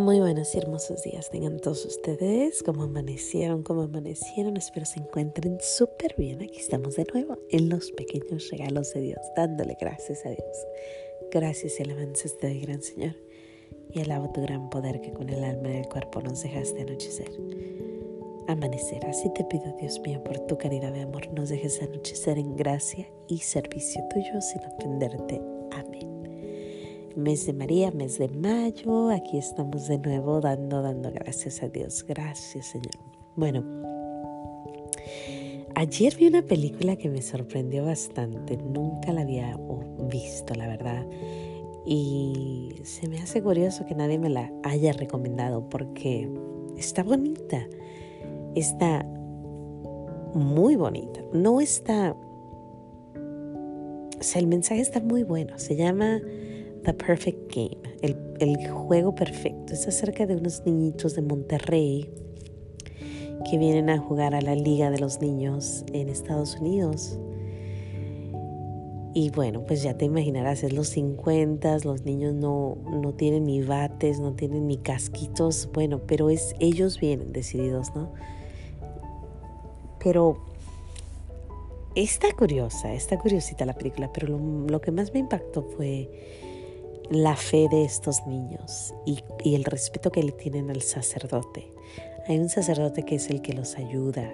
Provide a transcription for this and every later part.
Muy buenos y hermosos días tengan todos ustedes. ¿Cómo amanecieron? ¿Cómo amanecieron? Espero se encuentren súper bien. Aquí estamos de nuevo en los pequeños regalos de Dios, dándole gracias a Dios. Gracias y alabanzas te gran Señor. Y alabo tu gran poder que con el alma y el cuerpo nos dejaste anochecer. Amanecer. Así te pido, Dios mío, por tu caridad de amor, nos dejes anochecer en gracia y servicio tuyo sin ofenderte. Mes de María, mes de mayo. Aquí estamos de nuevo dando, dando gracias a Dios. Gracias, Señor. Bueno, ayer vi una película que me sorprendió bastante. Nunca la había visto, la verdad. Y se me hace curioso que nadie me la haya recomendado porque está bonita. Está muy bonita. No está... O sea, el mensaje está muy bueno. Se llama The Perfect Game, el, juego perfecto. Es acerca de unos niñitos de Monterrey que vienen a jugar a la Liga de los Niños en Estados Unidos. Y bueno, pues ya te imaginarás, es los 50, los niños no, no tienen ni bates, no tienen ni casquitos, bueno, pero es ellos vienen decididos, ¿no? Pero está curiosa, está curiosita la película, pero lo que más me impactó fue la fe de estos niños y, el respeto que le tienen al sacerdote. Hay un sacerdote que es el que los ayuda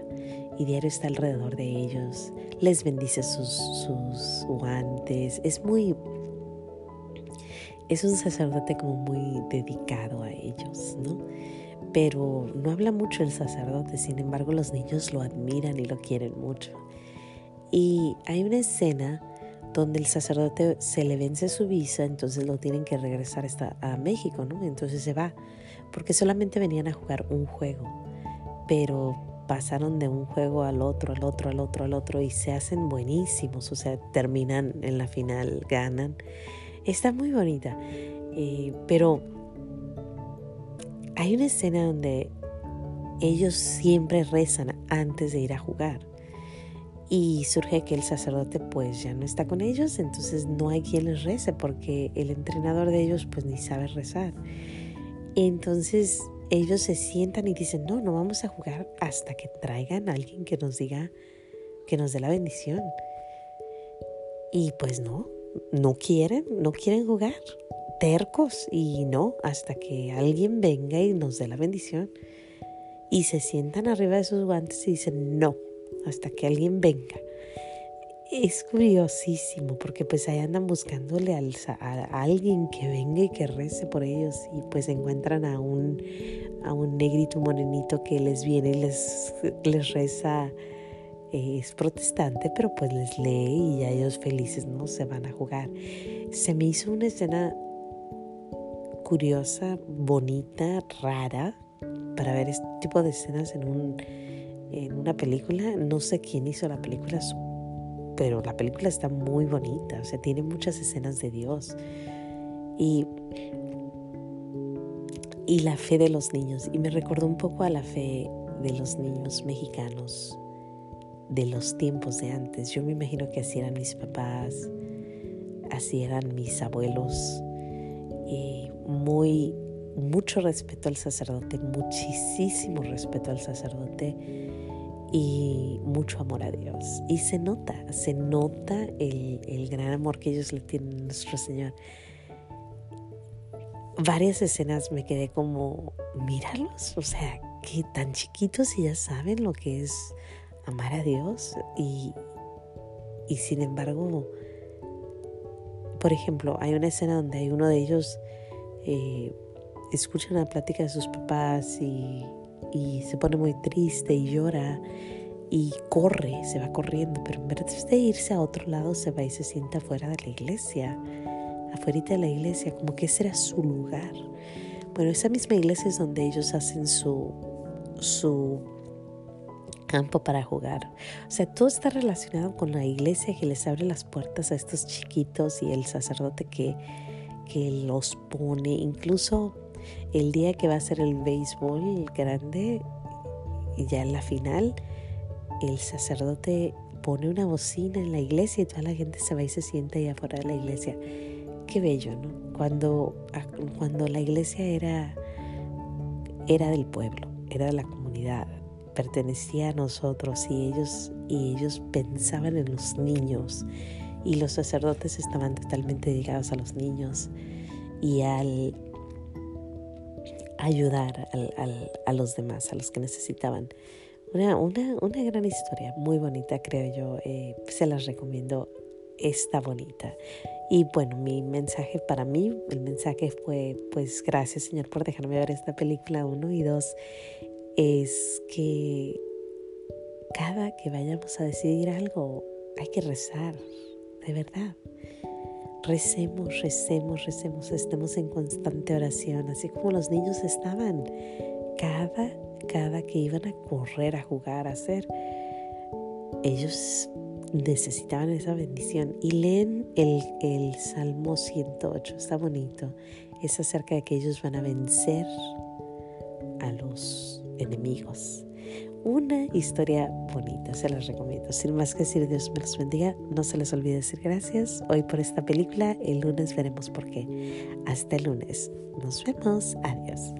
y diario está alrededor de ellos, les bendice sus, sus guantes, es muy... Es un sacerdote como muy dedicado a ellos, ¿no? Pero no habla mucho el sacerdote, sin embargo los niños lo admiran y lo quieren mucho. Y hay una escena donde el sacerdote se le vence su visa, entonces lo tienen que regresar hasta a México, ¿no? Entonces se va, porque solamente venían a jugar un juego, pero pasaron de un juego al otro, al otro, al otro, al otro y se hacen buenísimos, o sea, terminan en la final, ganan. Está muy bonita, eh, pero hay una escena donde ellos siempre rezan antes de ir a jugar y surge que el sacerdote pues ya no está con ellos, entonces no hay quien les rece porque el entrenador de ellos pues ni sabe rezar. Entonces ellos se sientan y dicen, no, no vamos a jugar hasta que traigan a alguien que nos diga, que nos dé la bendición. Y pues no, no quieren, no quieren jugar, tercos y no, hasta que alguien venga y nos dé la bendición. Y se sientan arriba de sus guantes y dicen, no, hasta que alguien venga. Es curiosísimo porque pues ahí andan buscándole a, alguien que venga y que rece por ellos y pues encuentran a un, a un negrito morenito que les viene y les, les reza, eh, es protestante, pero pues les lee y ya ellos felices no se van a jugar. Se me hizo una escena curiosa, bonita, rara para ver este tipo de escenas en un en una película. No sé quién hizo la película, pero la película está muy bonita, o sea, tiene muchas escenas de Dios. Y, y la fe de los niños. Y me recordó un poco a la fe de los niños mexicanos de los tiempos de antes. Yo me imagino que así eran mis papás, así eran mis abuelos. Y muy, mucho respeto al sacerdote, muchísimo respeto al sacerdote y mucho amor a Dios. Y se nota, se nota el, gran amor que ellos le tienen a nuestro Señor. Varias escenas me quedé como, míralos, o sea, que tan chiquitos y ya saben lo que es amar a Dios. Y, y sin embargo, por ejemplo, hay una escena donde hay uno de ellos eh, escucha una plática de sus papás y y se pone muy triste y llora y corre, se va corriendo, pero en vez de irse a otro lado se va y se sienta fuera de la iglesia, afuera de la iglesia, como que ese era su lugar. Bueno, esa misma iglesia es donde ellos hacen su, su campo para jugar. O sea, todo está relacionado con la iglesia que les abre las puertas a estos chiquitos y el sacerdote que, que los pone, incluso el día que va a ser el béisbol grande, ya en la final, el sacerdote pone una bocina en la iglesia y toda la gente se va y se sienta ahí afuera de la iglesia. Qué bello, ¿no? Cuando, ah, cuando la iglesia era era del pueblo, era de la comunidad, pertenecía a nosotros y ellos, y ellos pensaban en los niños y los sacerdotes estaban totalmente dedicados a los niños y al ayudar a los demás, a los que necesitaban. Una, una, una gran historia, muy bonita creo yo, eh, se las recomiendo, está bonita. Y bueno, mi mensaje para mí, el mensaje fue, pues gracias Señor por dejarme ver esta película, uno y dos, es que cada que vayamos a decidir algo, hay que rezar, de verdad. Recemos, recemos, recemos, estemos en constante oración, así como los niños estaban. Cada, cada que iban a correr, a jugar, a hacer, ellos necesitaban esa bendición. Y leen el, el Salmo 108, está bonito. Es acerca de que ellos van a vencer a los enemigos. Una historia bonita, se las recomiendo. Sin más que decir, Dios me los bendiga. No se les olvide decir gracias hoy por esta película. El lunes veremos por qué. Hasta el lunes. Nos vemos. Adiós.